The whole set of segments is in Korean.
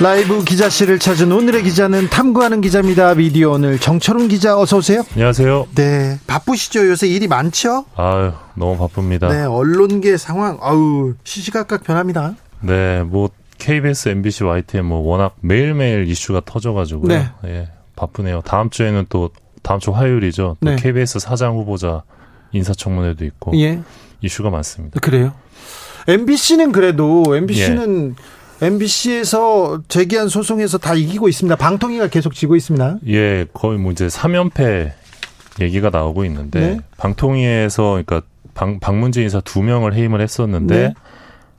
라이브 기자실을 찾은 오늘의 기자는 탐구하는 기자입니다. 미디어 오늘 정철훈 기자 어서 오세요. 안녕하세요. 네, 바쁘시죠? 요새 일이 많죠? 아유, 너무 바쁩니다. 네, 언론계 상황 아우 시시각각 변합니다. 네, 뭐 KBS, MBC, YTN 뭐 워낙 매일매일 이슈가 터져가지고요. 네. 예, 바쁘네요. 다음 주에는 또 다음 주 화요일이죠. 또 네. KBS 사장 후보자 인사청문회도 있고 예, 이슈가 많습니다. 그래요. MBC는 그래도 MBC는 MBC에서 제기한 소송에서 다 이기고 있습니다. 방통위가 계속 지고 있습니다. 예, 거의 뭐 이제 3연패 얘기가 나오고 있는데 네. 방통위에서 그러니까 방, 박문재 인사 두 명을 해임을 했었는데 네.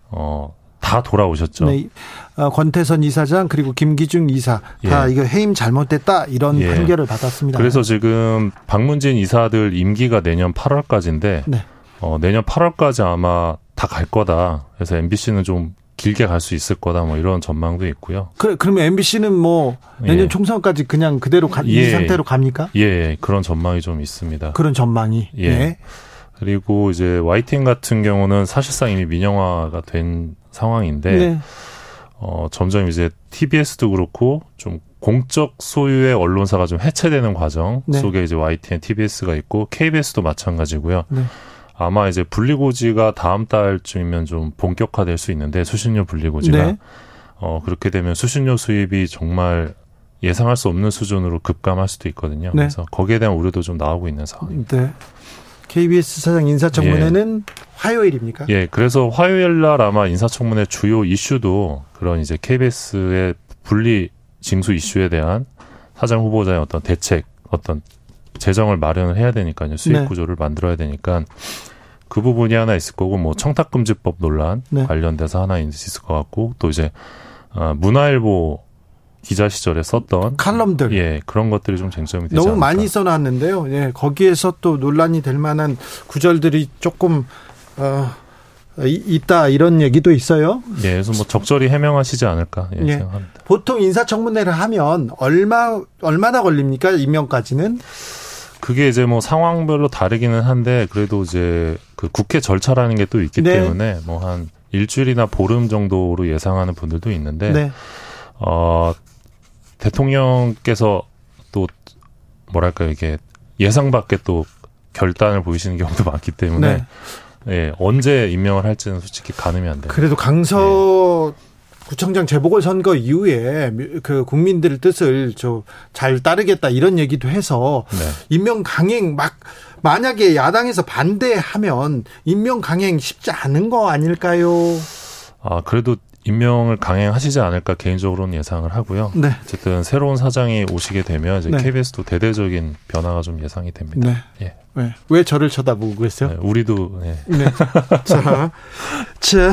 어, 다 돌아오셨죠. 네, 어, 권태선 이사장 그리고 김기중 이사 다 예. 이거 해임 잘못됐다 이런 예. 판결을 받았습니다. 그래서 지금 박문진 이사들 임기가 내년 8월까지인데 네. 어, 내년 8월까지 아마 다 갈 거다. 그래서 MBC는 좀 길게 갈 수 있을 거다. 뭐 이런 전망도 있고요. 그래, 그러면 MBC는 뭐 내년 예. 총선까지 그냥 그대로 가, 이 예. 상태로 갑니까? 예, 예, 그런 전망이 좀 있습니다. 그런 전망이. 예. 예. 그리고 이제 YTN 같은 경우는 사실상 이미 민영화가 된 상황인데 네. 어, 점점 이제 TBS도 그렇고 좀 공적 소유의 언론사가 좀 해체되는 과정 네. 속에 이제 YTN, TBS가 있고 KBS도 마찬가지고요. 네. 아마 이제 분리고지가 다음 달쯤이면 좀 본격화될 수 있는데 수신료 분리고지가 네. 어 그렇게 되면 수신료 수입이 정말 예상할 수 없는 수준으로 급감할 수도 있거든요. 네. 그래서 거기에 대한 우려도 좀 나오고 있는 상황입니다. 네. KBS 사장 인사청문회는 화요일입니까? 예, 그래서 화요일 날 아마 인사청문회 주요 이슈도 그런 이제 KBS의 분리 징수 이슈에 대한 사장 후보자의 어떤 대책, 어떤 재정을 마련을 해야 되니까요. 수익 네. 구조를 만들어야 되니까 그 부분이 하나 있을 거고 뭐 청탁금지법 논란 네. 관련돼서 하나 있을 것 같고 또 이제 아, 문화일보 기자 시절에 썼던 칼럼들. 예 그런 것들이 좀 쟁점이 되지 너무 않을까. 많이 써놨는데요. 예, 거기에서 또 논란이 될 만한 구절들이 조금 어, 이- 있다 이런 얘기도 있어요. 예, 그래서 뭐 적절히 해명하시지 않을까 예, 예. 생각합니다. 보통 인사청문회를 하면 얼마 얼마나 걸립니까? 임명까지는? 그게 이제 뭐 상황별로 다르기는 한데 그래도 이제 그 국회 절차라는 게 또 있기 네. 때문에 뭐 한 일주일이나 보름 정도로 예상하는 분들도 있는데 네. 어 대통령께서 또 뭐랄까 이게 예상 밖에 또 결단을 보이시는 경우도 많기 때문에 네. 예 언제 임명을 할지는 솔직히 가늠이 안 돼요. 그래도 강서 구청장 재보궐 선거 이후에 그 국민들의 뜻을 저 잘 따르겠다 이런 얘기도 해서 네. 임명 강행 막 만약에 야당에서 반대하면 임명 강행 쉽지 않은 거 아닐까요? 아 그래도 임명을 강행하시지 않을까 개인적으로는 예상을 하고요. 네. 어쨌든 새로운 사장이 오시게 되면 이제 네. KBS도 대대적인 변화가 좀 예상이 됩니다. 네. 예. 네. 왜 저를 쳐다보고 계세요? 네, 우리도 네. 네. 자, 자,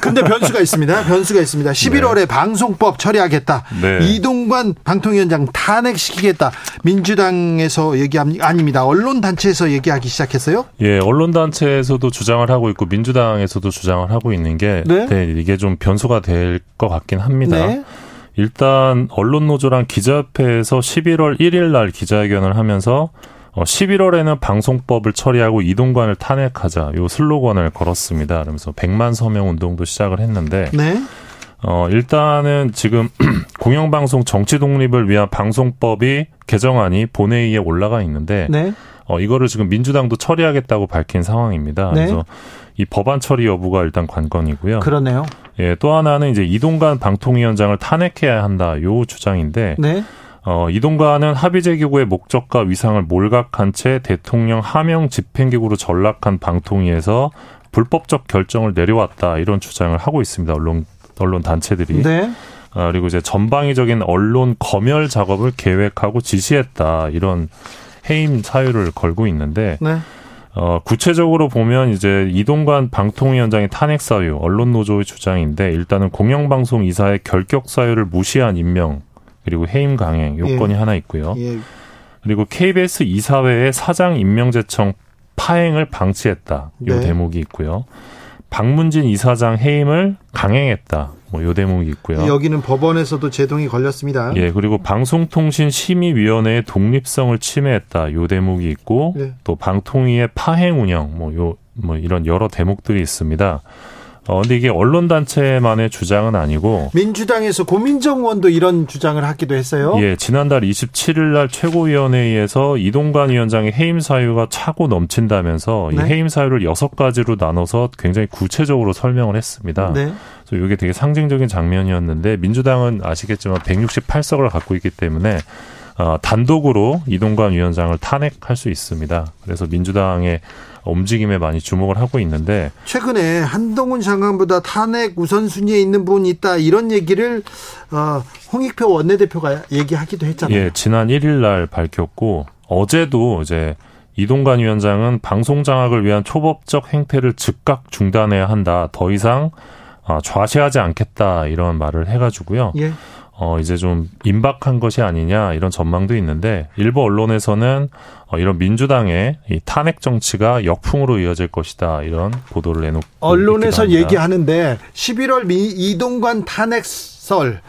근데 변수가 있습니다. 변수가 있습니다. 11월에 방송법 처리하겠다. 네. 이동관 방통위원장 탄핵시키겠다. 민주당에서 얘기합니 아닙니다. 언론 단체에서 얘기하기 시작했어요. 예, 언론 단체에서도 주장을 하고 있고 민주당에서도 주장을 하고 있는 게 네. 네, 이게 좀 변수가 될 것 같긴 합니다. 네. 일단 언론 노조랑 기자협회에서 11월 1일 날 기자회견을 하면서 어, 11월에는 방송법을 처리하고 이동관을 탄핵하자 요 슬로건을 걸었습니다. 그러면서 100만 서명 운동도 시작을 했는데 네. 어, 일단은 지금 공영방송 정치 독립을 위한 방송법이 개정안이 본회의에 올라가 있는데 네. 어, 이거를 지금 민주당도 처리하겠다고 밝힌 상황입니다. 네. 그래서 이 법안 처리 여부가 일단 관건이고요. 그러네요. 예, 또 하나는 이제 이동관 방통위원장을 탄핵해야 한다. 요 주장인데 네. 어, 이동관은 합의제기구의 목적과 위상을 몰각한 채 대통령 하명 집행기구로 전락한 방통위에서 불법적 결정을 내려왔다. 이런 주장을 하고 있습니다. 언론 언론 단체들이. 네. 아, 그리고 이제 전방위적인 언론 검열 작업을 계획하고 지시했다. 이런 해임 사유를 걸고 있는데 네. 어, 구체적으로 보면 이제 이동관 방통위원장의 탄핵 사유, 언론 노조의 주장인데 일단은 공영방송 이사의 결격 사유를 무시한 임명 그리고 해임 강행 요건이 예. 하나 있고요. 예. 그리고 KBS 이사회의 사장 임명 제청 파행을 방치했다. 요 네. 대목이 있고요. 박문진 이사장 해임을 강행했다. 뭐요 대목이 있고요. 여기는 법원에서도 제동이 걸렸습니다. 예, 그리고 방송통신심의위원회의 독립성을 침해했다. 요 대목이 있고 네. 또 방통위의 파행 운영 뭐요뭐 이런 여러 대목들이 있습니다. 어 근데 이게 언론 단체만의 주장은 아니고 민주당에서 고민정 의원도 이런 주장을 하기도 했어요. 예, 지난달 27일 날 최고위원회의에서 이동관 위원장의 해임 사유가 차고 넘친다면서 이 네. 해임 사유를 여섯 가지로 나눠서 굉장히 구체적으로 설명을 했습니다. 네. 그래서 이게 되게 상징적인 장면이었는데 민주당은 아시겠지만 168석을 갖고 있기 때문에 어, 단독으로 이동관 위원장을 탄핵할 수 있습니다. 그래서 민주당의 움직임에 많이 주목을 하고 있는데 최근에 한동훈 장관보다 탄핵 우선순위에 있는 분이 있다 이런 얘기를 어, 홍익표 원내대표가 얘기하기도 했잖아요. 예, 지난 1일 날 밝혔고 어제도 이제 이동관 위원장은 방송 장악을 위한 초법적 행태를 즉각 중단해야 한다. 더 이상 아, 좌시하지 않겠다 이런 말을 해가지고요. 예. 어, 이제 좀 임박한 것이 아니냐 이런 전망도 있는데 일부 언론에서는 어, 이런 민주당의 이 탄핵 정치가 역풍으로 이어질 것이다 이런 보도를 내놓고 언론에서. 얘기하는데 11월 미 이동관 탄핵설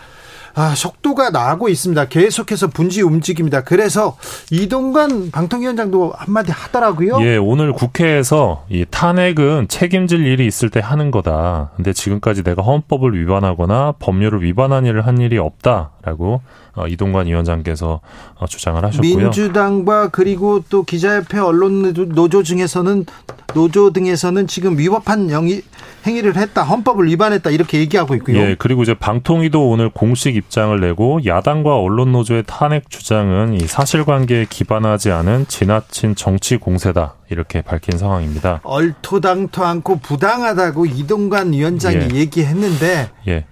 아, 속도가 나고 있습니다. 계속해서 분지 움직입니다. 그래서 이동관 방통위원장도 한마디 하더라고요. 예, 오늘 국회에서 이 탄핵은 책임질 일이 있을 때 하는 거다. 근데 지금까지 내가 헌법을 위반하거나 법률을 위반한 일을 한 일이 없다라고 어, 이동관 위원장께서 어, 주장을 하셨고요. 민주당과 그리고 또 기자협회 언론 노조 중에서는 노조 등에서는 지금 위법한 영이, 행위를 했다, 헌법을 위반했다 이렇게 얘기하고 있고요. 예, 그리고 이제 방통위도 오늘 공식 입장을 내고 야당과 언론 노조의 탄핵 주장은 이 사실관계에 기반하지 않은 지나친 정치 공세다 이렇게 밝힌 상황입니다. 얼토당토 않고 부당하다고 이동관 위원장이 예. 얘기했는데 예.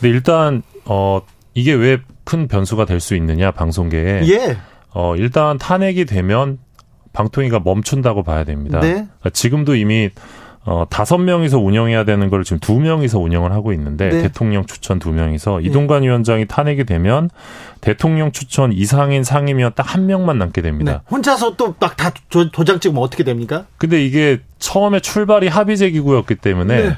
근데 일단 어 이게 왜 큰 변수가 될 수 있느냐 방송계에 예, 어, 일단 탄핵이 되면 방통위가 멈춘다고 봐야 됩니다. 네. 그러니까 지금도 이미 어, 다섯 명이서 운영해야 되는 걸 지금 두 명이서 운영을 하고 있는데 네. 대통령 추천 두 명이서 이동관 위원장이 탄핵이 되면 대통령 추천 이상인 상임위원 딱 한 명만 남게 됩니다. 네. 혼자서 또 막 다 도장 찍으면 어떻게 됩니까? 근데 이게 처음에 출발이 합의제 기구였기 때문에 네.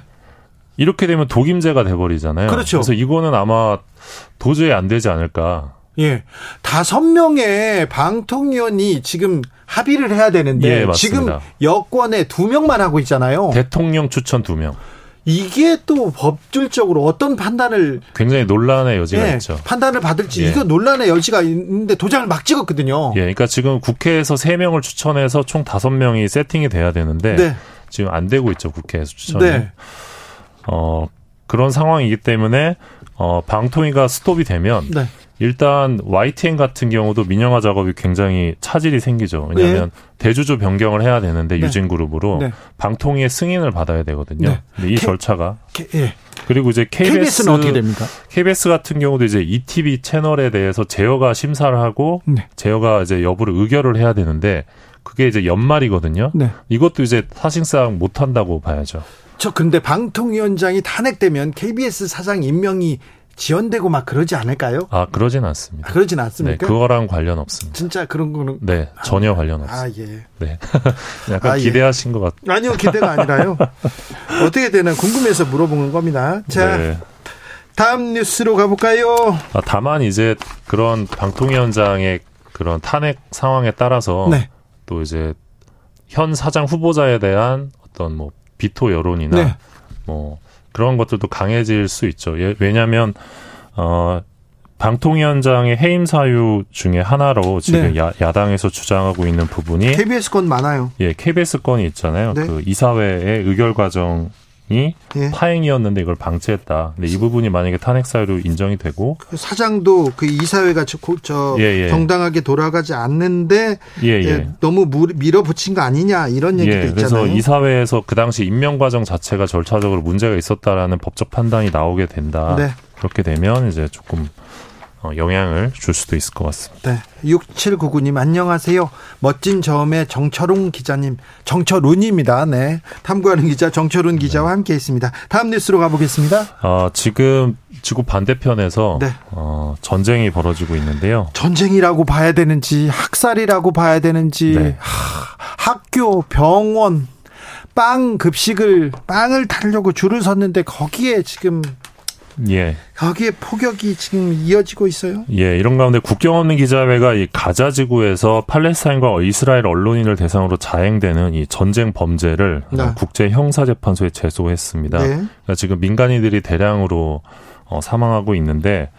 이렇게 되면 독임제가 돼버리잖아요. 그렇죠. 그래서 이거는 아마 도저히 안 되지 않을까. 예. 다섯 명의 방통위원이 지금 합의를 해야 되는데 예, 지금 맞습니다. 여권에 두 명만 하고 있잖아요. 대통령 추천 두 명. 이게 또 법률적으로 어떤 판단을 굉장히 논란의 여지가 예, 있죠. 판단을 받을지 예. 이거 논란의 여지가 있는데 도장을 막 찍었거든요. 예, 그러니까 지금 국회에서 세 명을 추천해서 총 다섯 명이 세팅이 돼야 되는데 네. 지금 안 되고 있죠, 국회에서 추천이. 네. 어, 그런 상황이기 때문에 어, 방통위가 스톱이 되면 네. 일단 YTN 같은 경우도 민영화 작업이 굉장히 차질이 생기죠. 왜냐하면 대주주 변경을 해야 되는데 네. 유진 그룹으로 네. 방통위의 승인을 받아야 되거든요. 네. 근데 이 K- 절차가 K- 예. 그리고 이제 KBS KBS는 어떻게 됩니까? KBS 같은 경우도 이제 ETV 채널에 대해서 제어가 심사를 하고 네. 제어가 이제 여부를 의결을 해야 되는데 그게 이제 연말이거든요. 네. 이것도 이제 사실상 못 한다고 봐야죠. 저 근데 방통위원장이 탄핵되면 KBS 사장 임명이 지연되고 막 그러지 않을까요? 아, 그러진 않습니다. 아, 그러진 네, 않습니까? 그거랑 관련 없습니다. 진짜 그런 거는 네, 전혀 관련 없습니다. 아 예. 네. 약간 아, 예. 기대하신 것 같. 아니요 기대가 아니라요. 어떻게 되나 궁금해서 물어보는 겁니다. 자 네. 다음 뉴스로 가볼까요? 아, 다만 이제 그런 방통위원장의 그런 탄핵 상황에 따라서 네. 또 이제 현 사장 후보자에 대한 어떤 뭐 비토 여론이나 네. 뭐 그런 것들도 강해질 수 있죠. 예, 왜냐하면 어 방통위원장의 해임 사유 중에 하나로 지금 네. 야, 야당에서 주장하고 있는 부분이 KBS 건 많아요. 예 KBS 건이 있잖아요. 네. 그 이사회의 의결 과정 이 예. 파행이었는데 이걸 방치했다. 근데 이 부분이 만약에 탄핵 사유로 인정이 되고 그 사장도 그 이사회가 저, 고- 저 예, 예. 정당하게 돌아가지 않는데 예, 예. 예, 너무 무- 밀어붙인 거 아니냐 이런 얘기도 예, 그래서 있잖아요. 이사회에서 그 당시 임명 과정 자체가 절차적으로 문제가 있었다라는 법적 판단이 나오게 된다. 네. 그렇게 되면 이제 조금 어, 영향을 줄 수도 있을 것 같습니다. 네. 6799님 안녕하세요. 멋진 저음의 정철웅 기자님, 정철운입니다. 네. 탐구하는 기자 정철운 기자와 함께 있습니다. 다음 뉴스로 가보겠습니다. 어, 지금 지구 반대편에서 네. 어, 전쟁이 벌어지고 있는데요. 전쟁이라고 봐야 되는지 학살이라고 봐야 되는지 네. 하, 학교, 병원, 빵 급식을 빵을 타려고 줄을 섰는데 거기에 지금 예. 거기에 폭격이 지금 이어지고 있어요. 예, 이런 가운데 국경 없는 기자회가 이 가자 지구에서 팔레스타인과 이스라엘 언론인을 대상으로 자행되는 이 전쟁 범죄를 네. 국제 형사 재판소에 제소했습니다. 네. 그러니까 지금 민간인들이 대량으로 어, 사망하고 있는데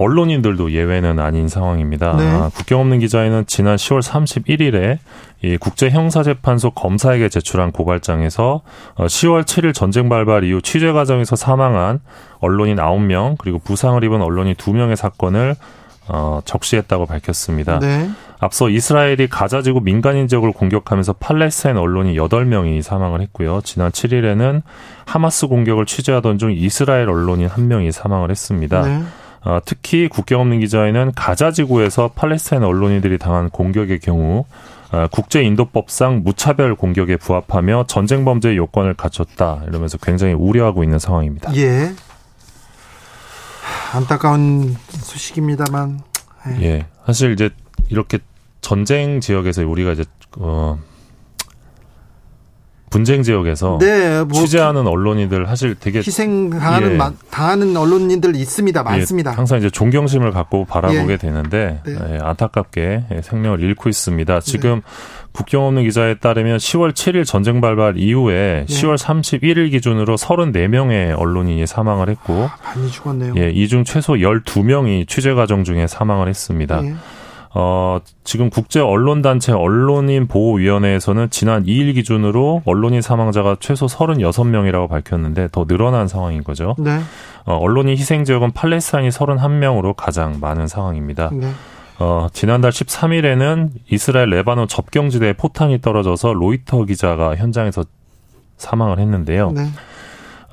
언론인들도 예외는 아닌 상황입니다. 네. 아, 국경 없는 기자회는 지난 10월 31일에 이 국제 형사재판소 검사에게 제출한 고발장에서 어, 10월 7일 전쟁 발발 이후 취재 과정에서 사망한 언론인 9명 그리고 부상을 입은 언론인 2명의 사건을 어, 적시했다고 밝혔습니다. 네. 앞서 이스라엘이 가자 지구 민간인 지역을 공격하면서 팔레스타인 언론인 8명이 사망을 했고요. 지난 7일에는 하마스 공격을 취재하던 중 이스라엘 언론인 1명이 사망을 했습니다. 네. 어, 특히 국경 없는 기자회는 가자 지구에서 팔레스타인 언론인들이 당한 공격의 경우 어, 국제인도법상 무차별 공격에 부합하며 전쟁 범죄의 요건을 갖췄다 이러면서 굉장히 우려하고 있는 상황입니다. 예. 안타까운 소식입니다만. 예. 예, 사실 이제 이렇게 전쟁 지역에서 우리가 이제 어, 분쟁 지역에서 네, 뭐 취재하는 언론인들 사실 되게 희생하는 예. 마- 당하는 언론인들 있습니다. 많습니다. 예, 항상 이제 존경심을 갖고 바라보게 예. 되는데 네. 예, 안타깝게 예, 생명을 잃고 있습니다. 지금 국경 없는 기자에 따르면 10월 7일 전쟁 발발 이후에 네. 10월 31일 기준으로 34명의 언론인이 사망을 했고 많이 죽었네요. 예, 이 중 최소 12명이 취재 과정 중에 사망을 했습니다. 예. 어, 지금 국제 언론 단체 언론인 보호 위원회에서는 지난 2일 기준으로 언론인 사망자가 최소 36명이라고 밝혔는데 더 늘어난 상황인 거죠. 네. 어, 언론인 희생 지역은 팔레스타인이 31명으로 가장 많은 상황입니다. 네. 어, 지난달 13일에는 이스라엘 레바논 접경지대에 포탄이 떨어져서 로이터 기자가 현장에서 사망을 했는데요. 네.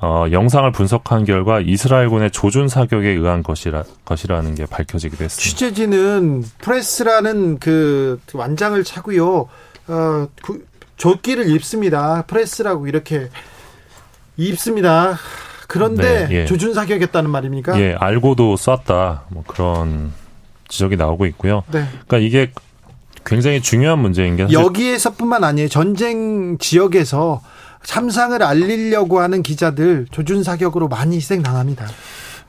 어, 영상을 분석한 결과 이스라엘군의 조준 사격에 의한 것이라, 것이라는 게 밝혀지기도 했습니다. 취재진은 press라는 그 완장을 차고요. 어, 그 조끼를 입습니다. press라고 이렇게 입습니다. 그런데 네, 예. 조준 사격했다는 말입니까? 예, 알고도 쐈다. 뭐 그런 지적이 나오고 있고요. 네. 그러니까 이게 굉장히 중요한 문제인 게 여기에서뿐만 아니에요. 전쟁 지역에서 참상을 알리려고 하는 기자들 조준 사격으로 많이 희생당합니다.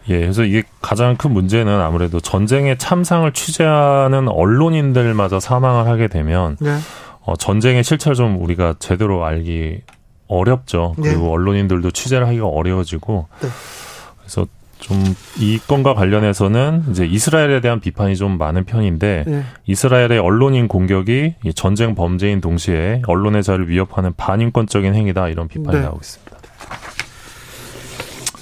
예, 그래서 이게 가장 큰 문제는 아무래도 전쟁의 참상을 취재하는 언론인들마저 사망을 하게 되면 네. 어, 전쟁의 실체를 좀 우리가 제대로 알기 어렵죠. 네. 그리고 언론인들도 취재를 하기가 어려워지고 네. 그래서 좀 이 건과 관련해서는 이제 이스라엘에 대한 비판이 좀 많은 편인데 네. 이스라엘의 언론인 공격이 이 전쟁 범죄인 동시에 언론의 자유를 위협하는 반인권적인 행위다 이런 비판이 네. 나오고 있습니다.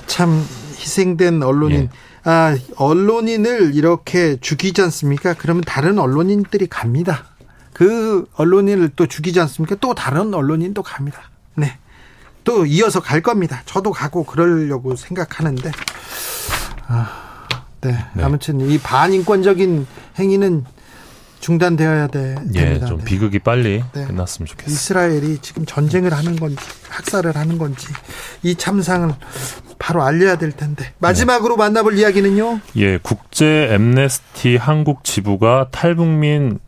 참 희생된 언론인. 예. 아, 언론인을 이렇게 죽이지 않습니까? 그러면 다른 언론인들이 갑니다. 그 언론인을 또 죽이지 않습니까? 또 다른 언론인도 갑니다. 네. 또 이어서 갈 겁니다. 저도 가고 그러려고 생각하는데. 아, 네. 네. 아무튼 이 반인권적인 행위는 중단되어야 돼, 예, 됩니다. 좀 네. 비극이 빨리 네. 끝났으면 좋겠습니다. 이스라엘이 지금 전쟁을 하는 건지 학살을 하는 건지 이 참상을 바로 알려야 될 텐데 마지막으로 만나볼 이야기는요. 예, 국제 엠네스티 한국 지부가 탈북민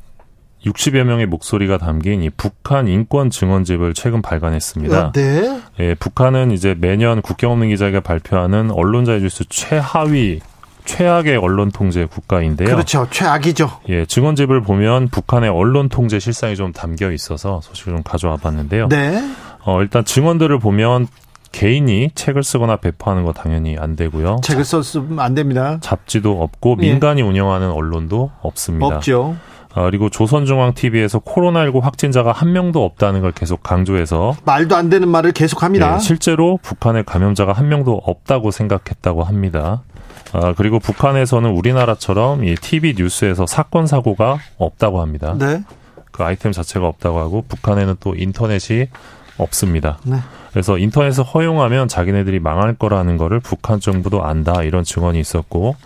60여 명의 목소리가 담긴 이 북한 인권 증언집을 최근 발간했습니다. 어, 네. 예, 북한은 이제 매년 국경 없는 기자가 발표하는 언론 자유 지수 최하위 최악의 언론 통제 국가인데요. 그렇죠. 최악이죠. 예, 증언집을 보면 북한의 언론 통제 실상이 좀 담겨 있어서 소식을 좀 가져와 봤는데요. 네. 어, 일단 증언들을 보면 개인이 책을 쓰거나 배포하는 거 당연히 안 되고요. 책을 썼으면 안 됩니다. 잡지도 없고 예. 민간이 운영하는 언론도 없습니다. 없죠. 어, 그리고 조선중앙TV에서 코로나19 확진자가 한 명도 없다는 걸 계속 강조해서 말도 안 되는 말을 계속합니다. 예, 실제로 북한의 감염자가 한 명도 없다고 생각했다고 합니다. 아, 그리고 북한에서는 우리나라처럼 이 TV 뉴스에서 사건 사고가 없다고 합니다. 네. 그 아이템 자체가 없다고 하고 북한에는 또 인터넷이 없습니다. 네. 그래서 인터넷을 허용하면 자기네들이 망할 거라는 거를 북한 정부도 안다 이런 증언이 있었고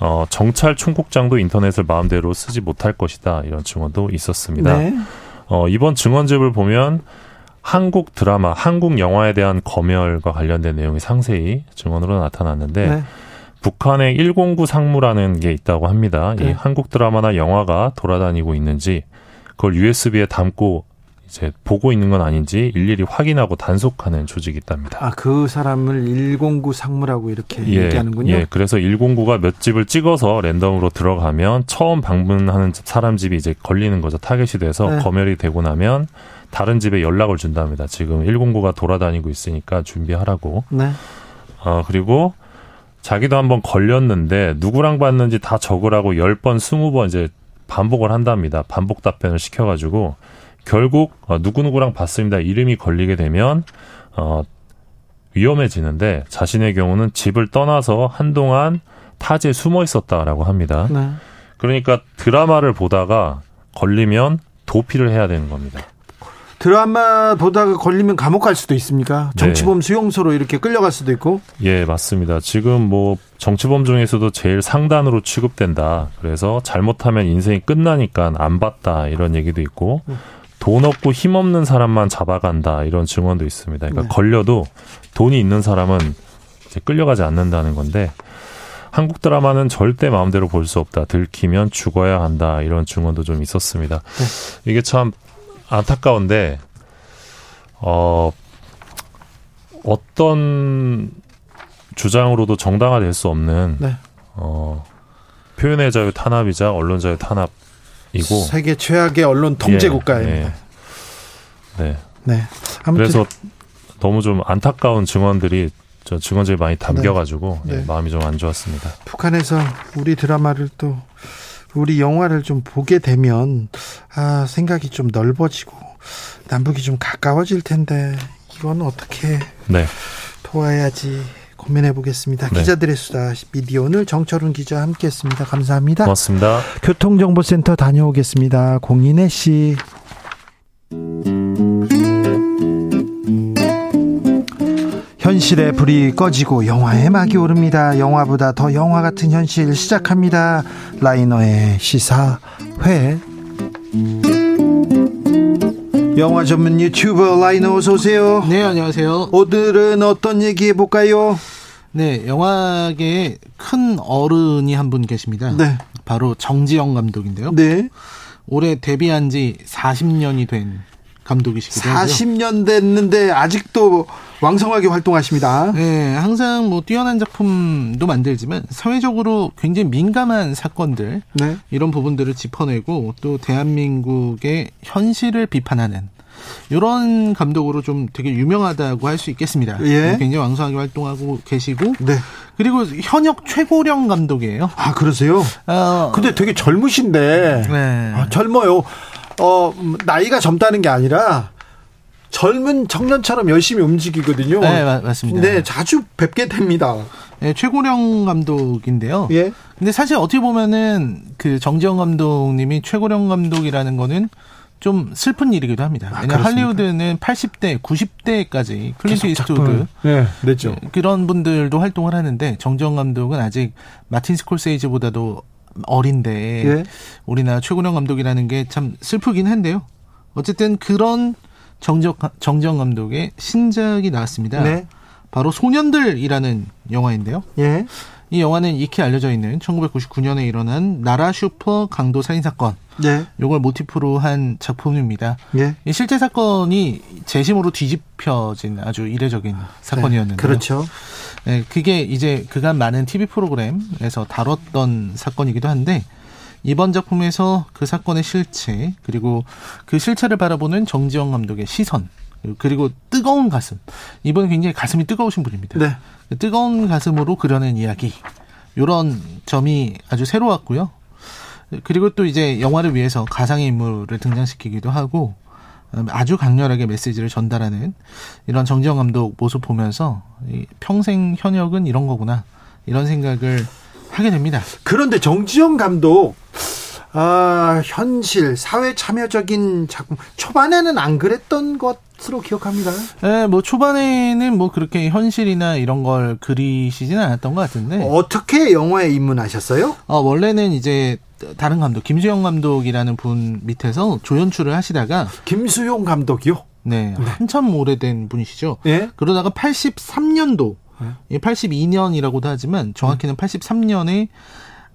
어, 정찰 총국장도 인터넷을 마음대로 쓰지 못할 것이다 이런 증언도 있었습니다. 네. 어, 이번 증언집을 보면 한국 드라마, 한국 영화에 대한 검열과 관련된 내용이 상세히 증언으로 나타났는데 네. 북한의 109 상무라는 게 있다고 합니다. 네. 이 한국 드라마나 영화가 돌아다니고 있는지 그걸 USB에 담고 이제 보고 있는 건 아닌지 일일이 확인하고 단속하는 조직이 있답니다. 아, 그 사람을 109 상무라고 이렇게 얘기하는군요. 예, 그래서 109가 몇 집을 찍어서 랜덤으로 들어가면 처음 방문하는 사람 집이 이제 걸리는 거죠. 타겟이 돼서 네. 검열이 되고 나면 다른 집에 연락을 준답니다. 지금 109가 돌아다니고 있으니까 준비하라고. 네. 어, 그리고 자기도 한번 걸렸는데 누구랑 봤는지 다 적으라고 10번, 20번 이제 반복을 한답니다. 반복 답변을 시켜가지고 결국 어, 누구누구랑 봤습니다. 이름이 걸리게 되면 어, 위험해지는데 자신의 경우는 집을 떠나서 한동안 타지에 숨어 있었다라고 합니다. 네. 그러니까 드라마를 보다가 걸리면 도피를 해야 되는 겁니다. 드라마 보다가 걸리면 감옥 갈 수도 있습니까? 네. 정치범 수용소로 이렇게 끌려갈 수도 있고. 예, 맞습니다. 지금 뭐 정치범 중에서도 제일 상단으로 취급된다. 그래서 잘못하면 인생이 끝나니까 안 봤다 이런 얘기도 있고 돈 없고 힘 없는 사람만 잡아간다 이런 증언도 있습니다. 그러니까 네. 걸려도 돈이 있는 사람은 이제 끌려가지 않는다는 건데 한국 드라마는 절대 마음대로 볼 수 없다. 들키면 죽어야 한다. 이런 증언도 좀 있었습니다. 이게 참 안타까운데 어 어떤 주장으로도 정당화될 수 없는 네. 어 표현의 자유 탄압이자 언론 자유 탄압 이고 세계 최악의 언론 통제 예, 국가입니다. 예. 네. 네. 아무튼 그래서 너무 좀 안타까운 증언들이 저 증언들이 많이 담겨가지고 네. 예, 네. 마음이 좀 안 좋았습니다. 북한에서 우리 드라마를 또 우리 영화를 좀 보게 되면 아 생각이 좀 넓어지고 남북이 좀 가까워질 텐데 이건 어떻게 네, 도와야지 고민해 보겠습니다. 네. 기자들의 수다 미디어 오늘 정철훈 기자 함께했습니다. 감사합니다. 고맙습니다. 교통정보센터 다녀오겠습니다. 공인혜 씨. 현실의 불이 꺼지고 영화의 막이 오릅니다. 영화보다 더 영화 같은 현실 시작합니다. 라이너의 시사회. 영화 전문 유튜버 라이너 어서 오세요. 네, 안녕하세요. 오늘은 어떤 얘기 해볼까요? 네, 영화계에 큰 어른이 한 분 계십니다. 네. 바로 정지영 감독인데요. 네. 올해 데뷔한 지 40년이 된 감독이시기도 하고요. 40년 됐는데 아직도 왕성하게 활동하십니다. 네, 항상 뭐 뛰어난 작품도 만들지만 사회적으로 굉장히 민감한 사건들 네. 이런 부분들을 짚어내고 또 대한민국의 현실을 비판하는 이런 감독으로 좀 되게 유명하다고 할 수 있겠습니다. 예. 굉장히 왕성하게 활동하고 계시고 네. 그리고 현역 최고령 감독이에요. 아, 그러세요? 어, 근데 되게 젊으신데. 네. 아, 젊어요. 어, 음, 나이가 젊다는 게 아니라 젊은 청년처럼 열심히 움직이거든요. 네, 맞- 맞습니다. 네, 자주 뵙게 됩니다. 네, 최고령 감독인데요. 예. 근데 사실 어떻게 보면은 그 정지영 감독님이 최고령 감독이라는 거는 좀 슬픈 일이기도 합니다. 아, 왜냐하면 그렇습니까? 할리우드는 80대, 90대까지 클린트 이스트우드 네, 냈죠. 그런 분들도 활동을 하는데 정지영 감독은 아직 마틴 스콜세이즈보다도 어린데 예. 우리나라 최고령 감독이라는 게 참 슬프긴 한데요. 어쨌든 그런 정정, 정지영 감독의 신작이 나왔습니다. 네. 바로 소년들이라는 영화인데요. 예. 이 영화는 익히 알려져 있는 1999년에 일어난 나라 슈퍼 강도 살인 사건. 네. 요걸 모티프로 한 작품입니다. 예. 이 실제 사건이 재심으로 뒤집혀진 아주 이례적인 사건이었는데요. 그렇죠. 네, 그게 이제 그간 많은 TV 프로그램에서 다뤘던 사건이기도 한데 이번 작품에서 그 사건의 실체 그리고 그 실체를 바라보는 정지영 감독의 시선 그리고 뜨거운 가슴 이분은 굉장히 가슴이 뜨거우신 분입니다. 네. 뜨거운 가슴으로 그려낸 이야기 이런 점이 아주 새로웠고요. 그리고 또 이제 영화를 위해서 가상의 인물을 등장시키기도 하고 음, 아주 강렬하게 메시지를 전달하는 이런 정지영 감독 모습 보면서 이 평생 현역은 이런 거구나 이런 생각을 하게 됩니다. 그런데 정지영 감독 아, 현실, 사회 참여적인 작품 초반에는 안 그랬던 것 으로 기억합니다. 예, 뭐 초반에는 뭐 그렇게 현실이나 이런 걸 그리시지는 않았던 것 같은데 어떻게 영화에 입문하셨어요? 어, 원래는 이제 다른 감독 김수영 감독이라는 분 밑에서 조연출을 하시다가 김수용 감독이요? 네, 한참 오래된 분이시죠. 예. 그러다가 83년도 예, 82년이라고도 하지만 정확히는 83년에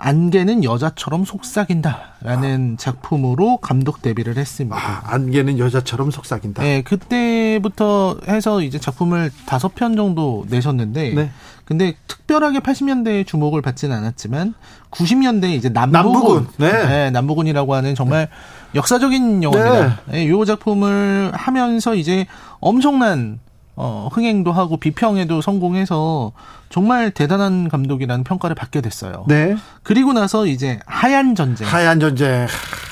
안개는 여자처럼 속삭인다라는 작품으로 감독 데뷔를 했습니다. 아, 안개는 여자처럼 속삭인다. 네, 그때부터 해서 이제 작품을 다섯 편 정도 내셨는데, 네. 근데 특별하게 80년대에 주목을 받지는 않았지만 90년대에 이제 남부군, 남부군, 네. 네, 남부군이라고 하는 정말 역사적인 영화입니다. 네. 이 작품을 하면서 이제 엄청난 어, 흥행도 하고 비평에도 성공해서 정말 대단한 감독이라는 평가를 받게 됐어요. 네. 그리고 나서 이제 하얀 전쟁, 하얀 전쟁.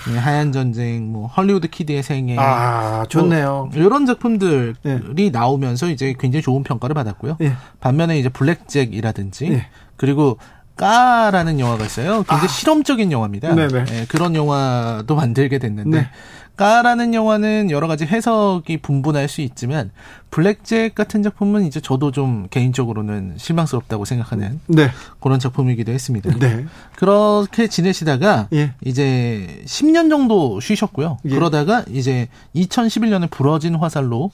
네, 하얀 전쟁, 뭐 헐리우드 키드의 생애, 아, 좋네요. 뭐 이런 작품들이 나오면서 이제 굉장히 좋은 평가를 받았고요. 예. 반면에 이제 블랙잭이라든지 예. 그리고 까라는 영화가 있어요. 굉장히 실험적인 영화입니다. 아. 예, 그런 영화도 만들게 됐는데 네. 까라는 영화는 여러 가지 해석이 분분할 수 있지만 블랙잭 같은 작품은 이제 저도 좀 개인적으로는 실망스럽다고 생각하는 네. 그런 작품이기도 했습니다. 네. 그렇게 지내시다가 예. 이제 10년 정도 쉬셨고요. 예. 그러다가 이제 2011년에 부러진 화살로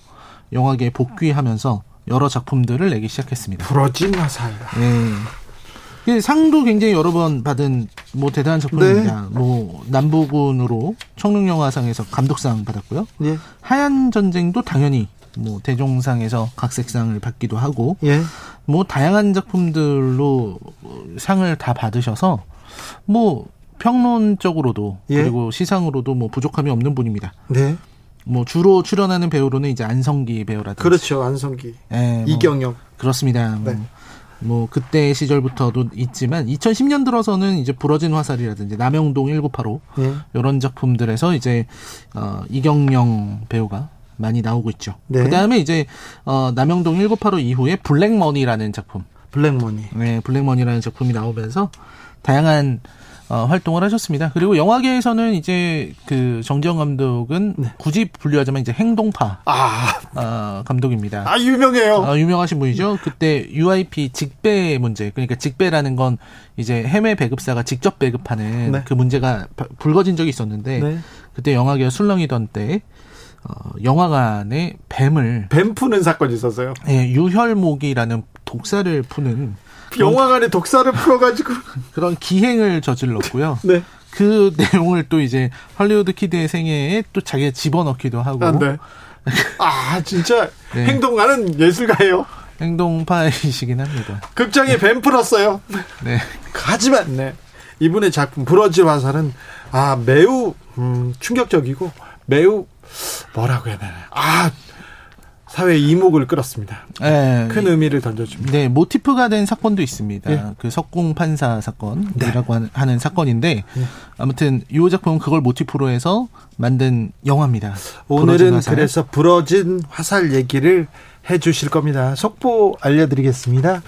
영화계에 복귀하면서 여러 작품들을 내기 시작했습니다. 부러진 화살. 예. 그 상도 굉장히 여러 번 받은 뭐 대단한 작품입니다. 네. 뭐 남부군으로 청룡영화상에서 감독상 받았고요. 예. 하얀 전쟁도 당연히 뭐 대종상에서 각색상을 받기도 하고 예. 뭐 다양한 작품들로 상을 다 받으셔서 뭐 평론적으로도 예. 그리고 시상으로도 뭐 부족함이 없는 분입니다. 네. 뭐 주로 출연하는 배우로는 이제 안성기 배우라든지 그렇죠. 안성기. 예, 뭐 이경영. 그렇습니다. 뭐, 네. 뭐 그때 시절부터도 있지만 2010년 들어서는 이제 부러진 화살이라든지 남영동 1985 예. 이런 작품들에서 이제 어 이경영 배우가 많이 나오고 있죠. 네. 그다음에 이제 어 남영동 1985 이후에 블랙머니라는 작품 블랙머니. 네, 블랙머니라는 작품이 나오면서 다양한 어, 활동을 하셨습니다. 그리고 영화계에서는 이제 그 정지영 감독은 네. 굳이 분류하자면 이제 행동파 아, 어, 감독입니다. 아 유명해요. 어, 유명하신 분이죠. 그때 UIP 직배 문제, 그러니까 직배라는 건 이제 해외 배급사가 직접 배급하는 네. 그 문제가 바- 불거진 적이 있었는데 네. 그때 영화계가 술렁이던 때 어, 영화관에 뱀을 뱀 푸는 사건이 있었어요. 예, 유혈목이라는 독사를 푸는 영화관에 독사를 풀어가지고. 그런 기행을 저질렀고요. 네. 그 내용을 또 이제 할리우드 키드의 생애에 또 자기가 집어넣기도 하고 아, 네. 아, 진짜 네. 행동하는 예술가예요. 행동파이시긴 합니다. 극장에 뱀 풀었어요. 네. 하지만 네. 이분의 작품 부러진 화살은 아 매우 음, 충격적이고 매우 뭐라고 해야 되나 아 사회 이목을 끌었습니다. 네. 큰 의미를 던져줍니다. 네, 모티프가 된 사건도 있습니다. 예. 그 석공 판사 사건이라고 네. 하는- 사건인데 예. 아무튼 이 작품은 그걸 모티프로 해서 만든 영화입니다. 오늘은. 그래서 부러진 화살 얘기를 해 주실 겁니다. 속보 알려드리겠습니다.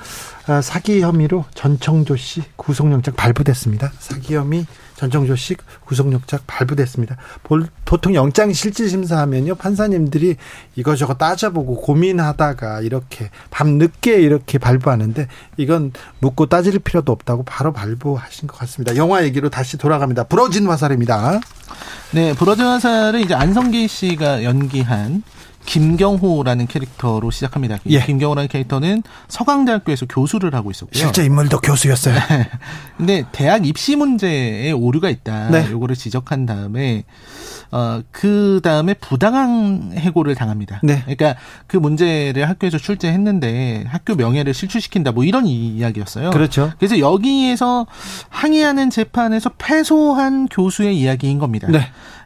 아, 사기 혐의로 전청조 씨 구속영장 발부됐습니다. 사기 혐의 전청조 씨 구속영장 발부됐습니다. 볼- 보통 영장 실질심사하면요 판사님들이 이거저거 따져보고 고민하다가 이렇게 밤 늦게 이렇게 발부하는데 이건 묻고 따질 필요도 없다고 바로 발부하신 것 같습니다. 영화 얘기로 다시 돌아갑니다. 부러진 화살입니다. 네, 부러진 화살은 이제 안성기 씨가 연기한 김경호라는 캐릭터로 시작합니다. 이 예. 김경호라는 캐릭터는 서강대학교에서 교수를 하고 있었고요. 실제 인물도 교수였어요. 근데 대학 입시 문제에 오류가 있다. 네. 요거를 지적한 다음에 어, 그 다음에 부당한 해고를 당합니다. 네. 그러니까 그 문제를 학교에서 출제했는데 학교 명예를 실추시킨다. 뭐 이런 이야기였어요. 그렇죠. 그래서 여기에서 항의하는 재판에서 패소한 교수의 이야기인 겁니다. 네.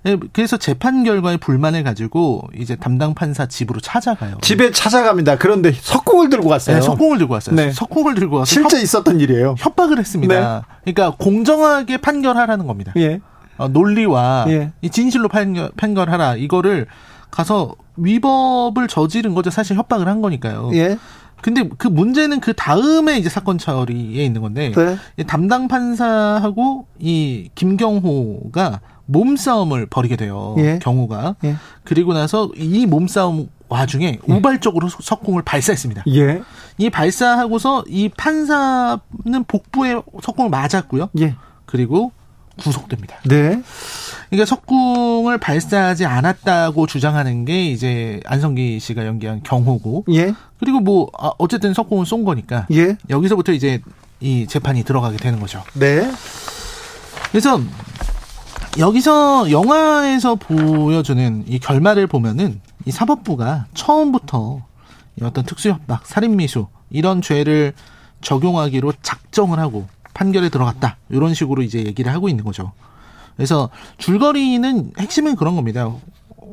예, 그래서 재판 결과에 불만을 가지고 이제 담당 판사 집으로 찾아가요. 집에 찾아갑니다. 그런데 석궁을 들고 갔어요. 네, 석공을 들고 왔어요. 네. 석공을 들고 와서 실제 있었던 일이에요. 협, 박을 했습니다. 그러니까 공정하게 판결하라는 겁니다. 예. 어, 논리와 예. 이 진실로 판결, 판결하라 이거를 가서 위법을 저지른 거죠. 사실 협박을 한 거니까요. 예. 근데 그 문제는 그 다음에 이제 사건 처리에 있는 건데 네. 이 담당 판사하고 이 김경호가 몸싸움을 벌이게 돼요. 예. 경호가. 예. 그리고 나서 이 몸싸움 와중에 우발적으로 석궁을 발사했습니다. 예. 이 발사하고서 이 판사는 복부에 석궁을 맞았고요. 예. 그리고 구속됩니다. 네. 그러니까 석궁을 발사하지 않았다고 주장하는 게 이제 안성기 씨가 연기한 경호고. 예. 그리고 뭐 아, 어쨌든 석궁을 쏜 거니까. 예. 여기서부터 이제 이 재판이 들어가게 되는 거죠. 네. 그래서 여기서 영화에서 보여주는 이 결말을 보면은 이 사법부가 처음부터 이 어떤 특수협박, 살인미수 이런 죄를 적용하기로 작정을 하고 판결에 들어갔다 이런 식으로 이제 얘기를 하고 있는 거죠. 그래서 줄거리는 핵심은 그런 겁니다.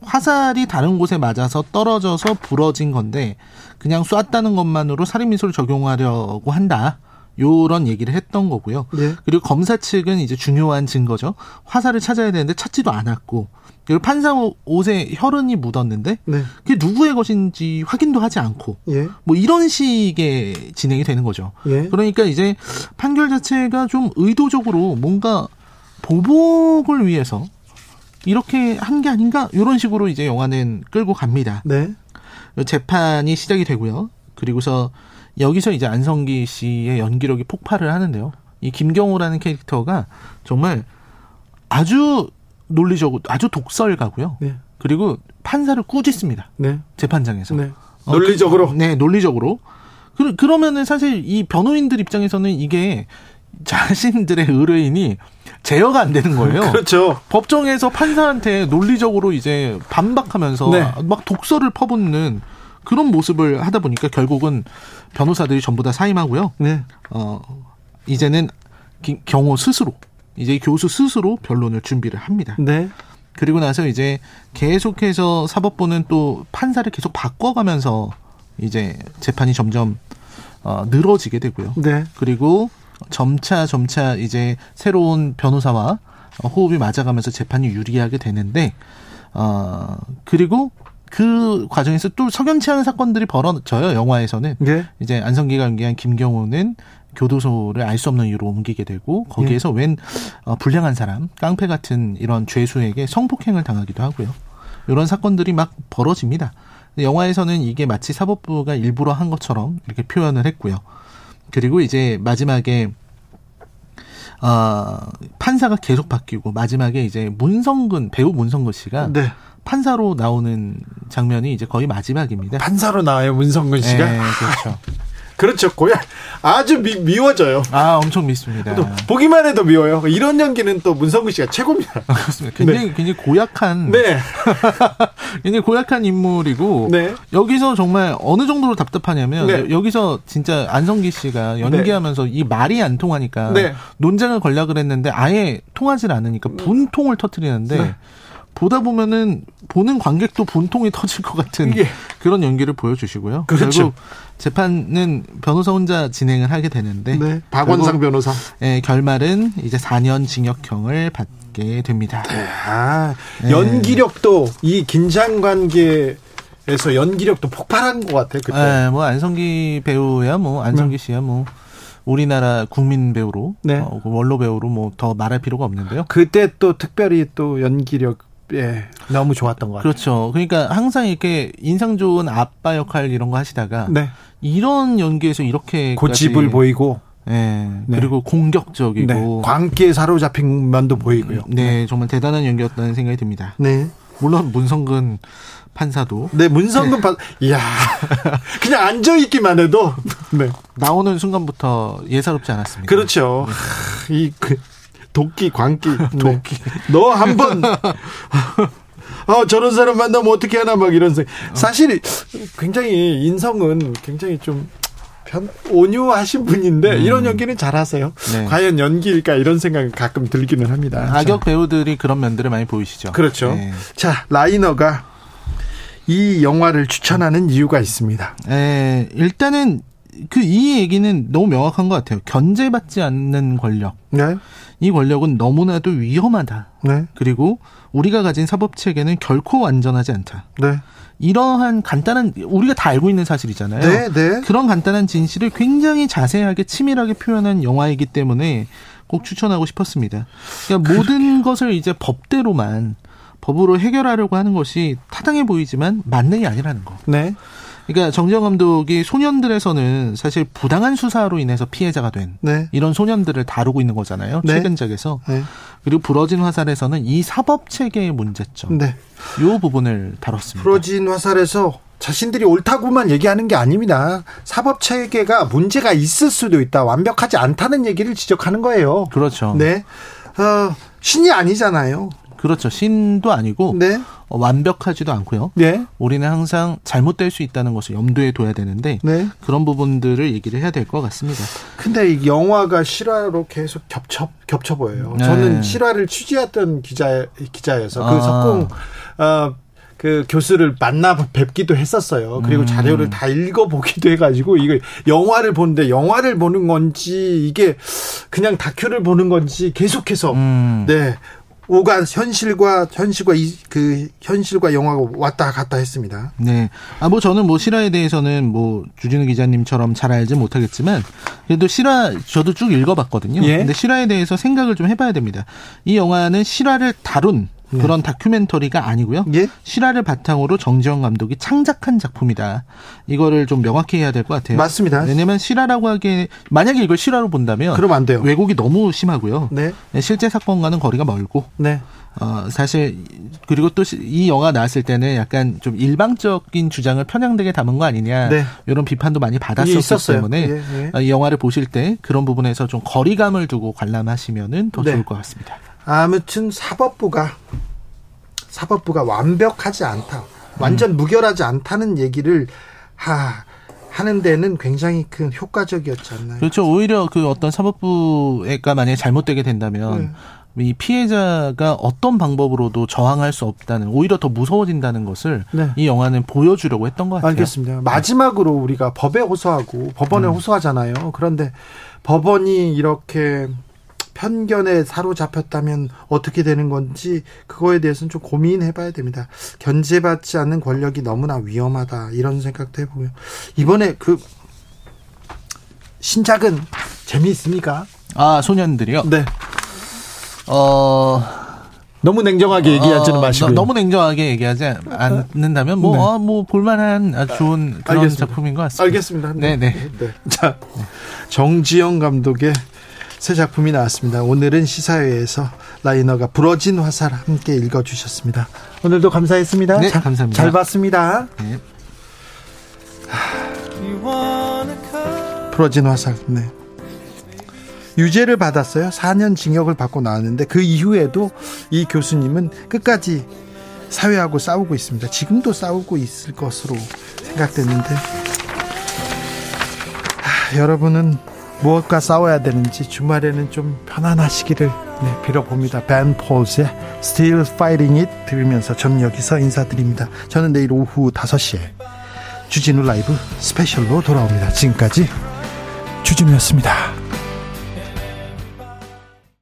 화살이 다른 곳에 맞아서 떨어져서 부러진 건데 그냥 쐈다는 것만으로 살인미수를 적용하려고 한다. 요런 얘기를 했던 거고요. 예. 그리고 검사 측은 이제 중요한 증거죠. 화살을 찾아야 되는데 찾지도 않았고 그리고 판사 옷에 혈흔이 묻었는데 네. 그게 누구의 것인지 확인도 하지 않고 예. 뭐 이런 식의 진행이 되는 거죠. 예. 그러니까 이제 판결 자체가 좀 의도적으로 뭔가 보복을 위해서 이렇게 한 게 아닌가 이런 식으로 이제 영화는 끌고 갑니다. 네. 재판이 시작이 되고요. 그리고서 여기서 이제 안성기 씨의 연기력이 폭발을 하는데요. 이 김경호라는 캐릭터가 정말 아주 논리적으로 아주 독설가고요. 네. 그리고 판사를 꾸짖습니다. 네. 재판장에서. 네. 어, 논리적으로. 그- 네, 논리적으로. 그, 그러면은 사실 이 변호인들 입장에서는 이게 자신들의 의뢰인이 제어가 안 되는 거예요. 그렇죠. 법정에서 판사한테 논리적으로 이제 반박하면서 네. 막 독설을 퍼붓는 그런 모습을 하다 보니까 결국은 변호사들이 전부 다 사임하고요. 네. 어, 이제는 김- 경호 스스로 이제 교수 스스로 변론을 준비를 합니다. 네. 그리고 나서 이제 계속해서 사법부는 또 판사를 계속 바꿔가면서 이제 재판이 점점 어, 늘어지게 되고요. 네. 그리고 점차 점차 이제 새로운 변호사와 호흡이 맞아가면서 재판이 유리하게 되는데 어 그리고 그 과정에서 또 석연치 않은 사건들이 벌어져요 영화에서는. 네. 이제 안성기가 연기한 김경호는 교도소를 알 수 없는 이유로 옮기게 되고 거기에서 웬 어, 불량한 사람 깡패 같은 이런 죄수에게 성폭행을 당하기도 하고요. 이런 사건들이 막 벌어집니다. 영화에서는 이게 마치 사법부가 일부러 한 것처럼 이렇게 표현을 했고요. 그리고 이제 마지막에 어, 판사가 계속 바뀌고 마지막에 이제 문성근 배우 문성근 씨가 네. 판사로 나오는 장면이 이제 거의 마지막입니다. 판사로 나와요 문성근 씨가. 네, 그렇죠. 그렇죠. 고야 아주 미, 미워져요. 아, 엄청 믿습니다. 또 보기만 해도 미워요. 이런 연기는 또 문성근 씨가 최고입니다. 그렇습니다. 굉장히 굉장히 고약한 네. 굉장히 고약한 인물이고 네. 여기서 정말 어느 정도로 답답하냐면 네. 여기서 진짜 안성기 씨가 연기하면서 이 말이 안 통하니까 네. 논쟁을 걸려 그랬는데 아예 통하질 않으니까 분통을 터트리는데 네. 보다 보면은 보는 관객도 분통이 터질 것 같은 예. 그런 연기를 보여주시고요. 그렇죠. 결국 재판은 변호사 혼자 진행을 하게 되는데 네. 박원상 변호사. 예, 결말은 이제 4년 징역형을 받게 됩니다. 아, 네. 연기력도 이 긴장 관계 에서 연기력도 폭발한 것 같아. 그때. 예, 뭐 안성기 배우야 뭐 안성기 씨야 뭐 우리나라 국민 배우로 네. 어, 그 원로 배우로 뭐 더 말할 필요가 없는데요. 그때 또 특별히 또 연기력 예, 너무 좋았던 것 같아요. 그렇죠. 그러니까 항상 이렇게 인상 좋은 아빠 역할 이런 거 하시다가 네. 이런 연기에서 이렇게 고집을 보이고 예. 네. 그리고 공격적이고 네. 광기에 사로잡힌 면도 보이고요. 네, 정말 대단한 연기였다는 생각이 듭니다. 네. 물론 문성근 판사도 네, 문성근 판 이야. 그냥 앉아 있기만 해도 네. 나오는 순간부터 예사롭지 않았습니다. 그렇죠. 하, 이 그, 도끼 광기 도끼. 너 한번 어, 저런 사람 만나면 어떻게 하나 막 이런 생각. 사실 굉장히 인성은 굉장히 좀 편, 온유하신 분인데 이런 연기는 잘하세요. 네. 과연 연기일까 이런 생각이 가끔 들기는 합니다. 악역 배우들이 그런 면들을 많이 보이시죠. 그렇죠. 네. 자, 라이너가 이 영화를 추천하는 이유가 있습니다. 에, 일단은 그 이 얘기는 너무 명확한 것 같아요. 견제받지 않는 권력. 네. 이 권력은 너무나도 위험하다. 네. 그리고 우리가 가진 사법 체계는 결코 안전하지 않다. 네. 이러한 간단한 우리가 다 알고 있는 사실이잖아요. 네, 네. 그런 간단한 진실을 굉장히 자세하게 치밀하게 표현한 영화이기 때문에 꼭 추천하고 싶었습니다. 그러니까 모든 것을 이제 법대로만 법으로 해결하려고 하는 것이 타당해 보이지만 만능이 아니라는 거. 네. 그러니까 정지영 감독이 소년들에서는 사실 부당한 수사로 인해서 피해자가 된 네. 이런 소년들을 다루고 있는 거잖아요. 네. 최근작에서. 네. 그리고 부러진 화살에서는 이 사법 체계의 문제점. 네. 요 부분을 다뤘습니다. 부러진 화살에서 자신들이 옳다고만 얘기하는 게 아닙니다. 사법 체계가 문제가 있을 수도 있다. 완벽하지 않다는 얘기를 지적하는 거예요. 그렇죠. 네. 어, 신이 아니잖아요. 그렇죠. 신도 아니고 네. 어, 완벽하지도 않고요. 네. 우리는 항상 잘못될 수 있다는 것을 염두에 둬야 되는데 네. 그런 부분들을 얘기를 해야 될 것 같습니다. 근데 이 영화가 실화로 계속 겹쳐 겹쳐 보여요. 네. 저는 실화를 취재했던 기자 기자여서 그 아. 석공 어, 그 교수를 만나 뵙기도 했었어요. 그리고 음. 자료를 다 읽어보기도 해가지고 이거 영화를 보는데 영화를 보는 건지 이게 그냥 다큐를 보는 건지 계속해서 음. 네 오간 현실과 현실과 이 그 현실과 영화가 왔다 갔다 했습니다. 네. 아, 뭐 저는 뭐 실화에 대해서는 뭐 주진우 기자님처럼 잘 알지 못하겠지만 그래도 실화 저도 쭉 읽어봤거든요. 예. 근데 실화에 대해서 생각을 좀 해봐야 됩니다. 이 영화는 실화를 다룬 그런 다큐멘터리가 아니고요. 예? 실화를 바탕으로 정지영 감독이 창작한 작품이다. 이거를 좀 명확히 해야 될 것 같아요. 맞습니다. 왜냐면 실화라고 하기에 만약에 이걸 실화로 본다면 그러면 안 돼요. 왜곡이 너무 심하고요. 네, 실제 사건과는 거리가 멀고 네, 어, 사실, 그리고 또 이 영화 나왔을 때는 약간 좀 일방적인 주장을 편향되게 담은 거 아니냐. 네. 이런 비판도 많이 받았었기 있었어요. 때문에 예, 예. 어, 이 영화를 보실 때 그런 부분에서 좀 거리감을 두고 관람하시면은 더 네. 좋을 것 같습니다. 아무튼 사법부가 사법부가 완벽하지 않다, 완전 무결하지 않다는 얘기를 하 하는 데는 굉장히 큰 효과적이었지 않나요? 그렇죠. 오히려 그 어떤 사법부가 만약에 잘못되게 된다면 네. 이 피해자가 어떤 방법으로도 저항할 수 없다는 오히려 더 무서워진다는 것을 네. 이 영화는 보여주려고 했던 것 같아요. 알겠습니다. 마지막으로 우리가 법에 호소하고 법원에 음. 호소하잖아요. 그런데 법원이 이렇게 편견에 사로잡혔다면 어떻게 되는 건지 그거에 대해서는 좀 고민해 봐야 됩니다. 견제받지 않는 권력이 너무나 위험하다 이런 생각도 해보고요. 이번에 그 신작은 재미있습니까? 아 소년들이요. 네. 어 너무 냉정하게 얘기하지는 어, 마시고요. 너, 무 냉정하게 얘기하지 않는다면 뭐, 네. 어, 뭐 볼만한 좋은 그런 알겠습니다. 작품인 것 같습니다. 알겠습니다. 네, 네. 네. 자, 정지영 감독의 새 작품이 나왔습니다. 오늘은 시사회에서 라이너가 부러진 화살 함께 읽어주셨습니다. 오늘도 감사했습니다. 네, 자, 감사합니다. 잘 봤습니다. 네. 부러진 화살. 네. 유죄를 받았어요. 4년 징역을 받고 나왔는데 그 이후에도 이 교수님은 끝까지 사회하고 싸우고 있습니다. 지금도 싸우고 있을 것으로 생각되는데 하, 여러분은 무엇과 싸워야 되는지 주말에는 좀 편안하시기를 네, 빌어봅니다. 벤 폴즈의 Still Fighting It 들으면서 저는 여기서 인사드립니다. 저는 내일 오후 5시에 주진우 라이브 스페셜로 돌아옵니다. 지금까지 주진우였습니다.